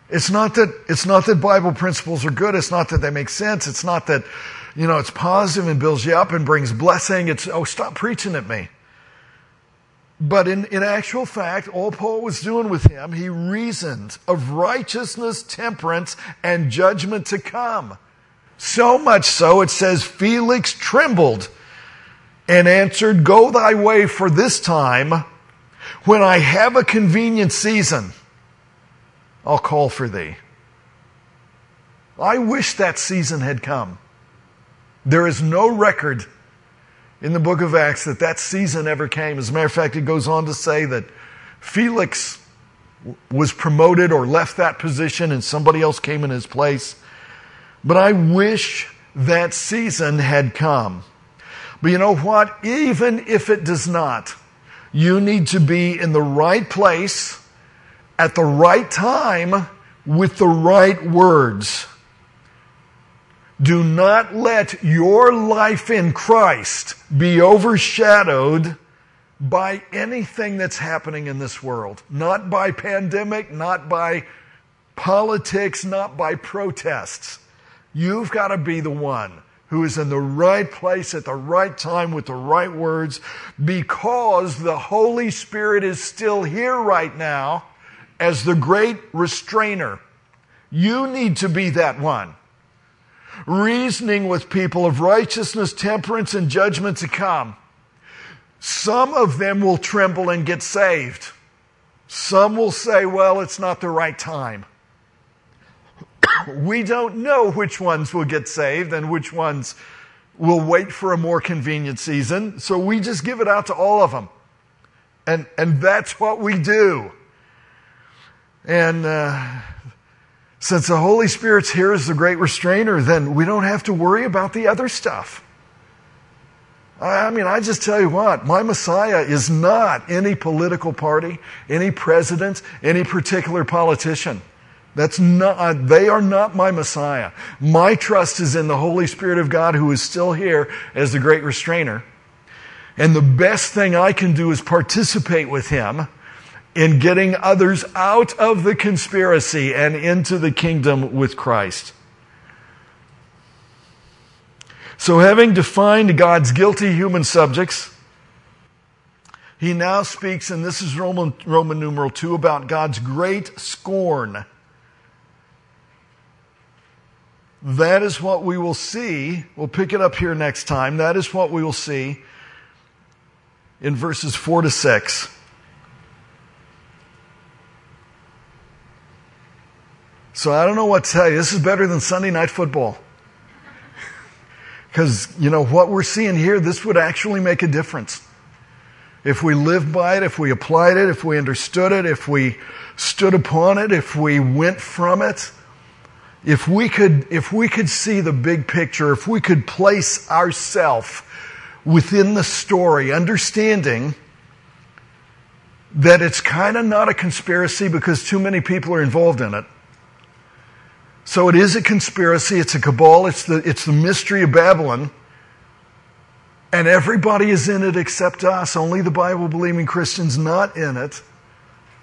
[SPEAKER 1] It's not that, it's not that Bible principles are good. It's not that they make sense. It's not that, you know, it's positive and builds you up and brings blessing. It's, oh, stop preaching at me. But in, in actual fact, all Paul was doing with him, he reasoned of righteousness, temperance, and judgment to come. So much so, it says, Felix trembled and answered, Go thy way for this time. When I have a convenient season, I'll call for thee. I wish that season had come. There is no record in the book of Acts that that season ever came. As a matter of fact, it goes on to say that Felix was promoted or left that position and somebody else came in his place. But I wish that season had come. But you know what? Even if it does not, you need to be in the right place at the right time with the right words. Do not let your life in Christ be overshadowed by anything that's happening in this world. Not by pandemic, not by politics, not by protests. You've got to be the one who is in the right place at the right time with the right words because the Holy Spirit is still here right now as the great restrainer. You need to be that one. Reasoning with people of righteousness, temperance, and judgment to come. Some of them will tremble and get saved. Some will say, well, it's not the right time. (coughs) we don't know which ones will get saved and which ones will wait for a more convenient season. So we just give it out to all of them. And, and that's what we do. And uh, since the Holy Spirit's here as the great restrainer, then we don't have to worry about the other stuff. I mean, I just tell you what, my Messiah is not any political party, any president, any particular politician. That's not, they are not my Messiah. My trust is in the Holy Spirit of God who is still here as the great restrainer. And the best thing I can do is participate with him in getting others out of the conspiracy and into the kingdom with Christ. So, having defined God's guilty human subjects, he now speaks, and this is Roman, Roman numeral 2, about God's great scorn That is what we will see. We'll pick it up here next time. That is what we will see in verses 4 to 6. So I don't know what to tell you. This is better than Sunday night football. Because, you know, what we're seeing here, this would actually make a difference. If we lived by it, if we applied it, if we understood it, if we stood upon it, if we went from it, if we could, if we could see the big picture, if we could place ourselves within the story, understanding that it's kind of not a conspiracy because too many people are involved in it. So it is a conspiracy, it's a cabal, it's the, it's the mystery of Babylon. And everybody is in it except us, only the Bible believing Christians not in it.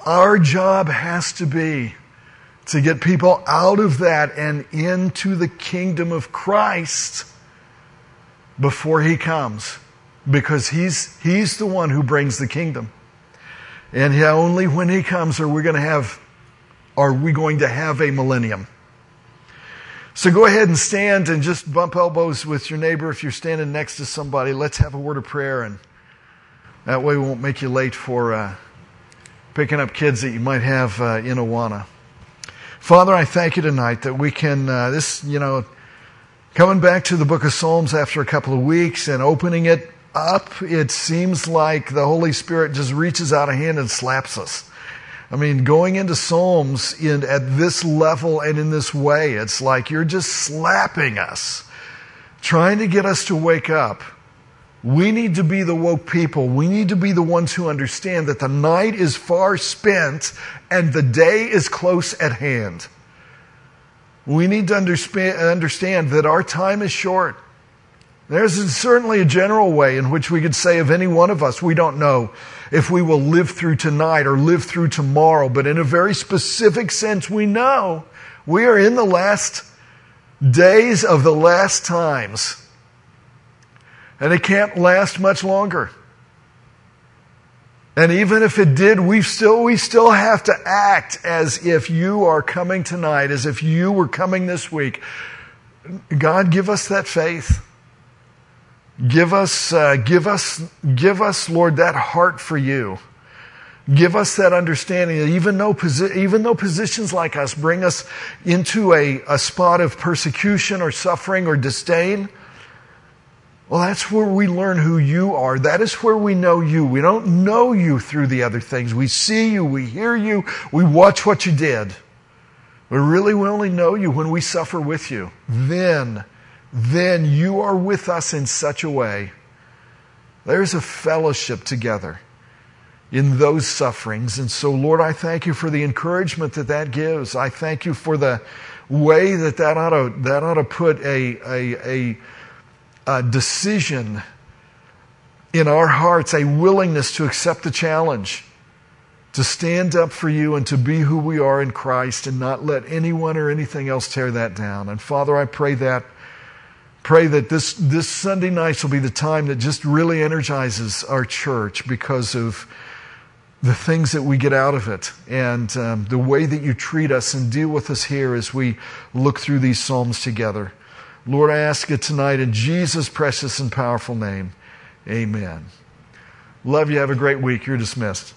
[SPEAKER 1] Our job has to be to get people out of that and into the kingdom of Christ before he comes. Because he's, he's the one who brings the kingdom. And only when he comes are we going to have, are we going to have a millennium. So go ahead and stand and just bump elbows with your neighbor if you're standing next to somebody. Let's have a word of prayer and that way we won't make you late for uh, picking up kids that you might have uh, in Awana. Father, I thank you tonight that we can, uh, this, you know, coming back to the book of Psalms after a couple of weeks and opening it up, it seems like the Holy Spirit just reaches out a hand and slaps us. I mean, going into Psalms in, at this level and in this way, it's like you're just slapping us, trying to get us to wake up. We need to be the woke people. We need to be the ones who understand that the night is far spent and the day is close at hand. We need to understand that our time is short There's certainly a general way in which we could say of any one of us, we don't know if we will live through tonight or live through tomorrow, but in a very specific sense, we know we are in the last days of the last times. And it can't last much longer. And even if it did, we still, we still have to act as if you are coming tonight, as if you were coming this week. God, give us that faith. Give us, uh, give us, give us, Lord, that heart for you. Give us that understanding that even though, posi- even though positions like us bring us into a, a spot of persecution or suffering or disdain, well, that's where we learn who you are. That is where we know you. We don't know you through the other things. We see you, we hear you, we watch what you did. But really, we only know you when we suffer with you. Then, then you are with us in such a way. There's a fellowship together in those sufferings. And so, Lord, I thank you for the encouragement that that gives. I thank you for the way that that ought to, that ought to put a, a, a a decision in our hearts, a willingness to accept the challenge, to stand up for you and to be who we are in Christ and not let anyone or anything else tear that down. And Father, I pray that. Pray that this, this Sunday nights will be the time that just really energizes our church because of the things that we get out of it and um, the way that you treat us and deal with us here as we look through these Psalms together. Lord, I ask it tonight in Jesus' precious and powerful name. Amen. Love you. Have a great week. You're dismissed.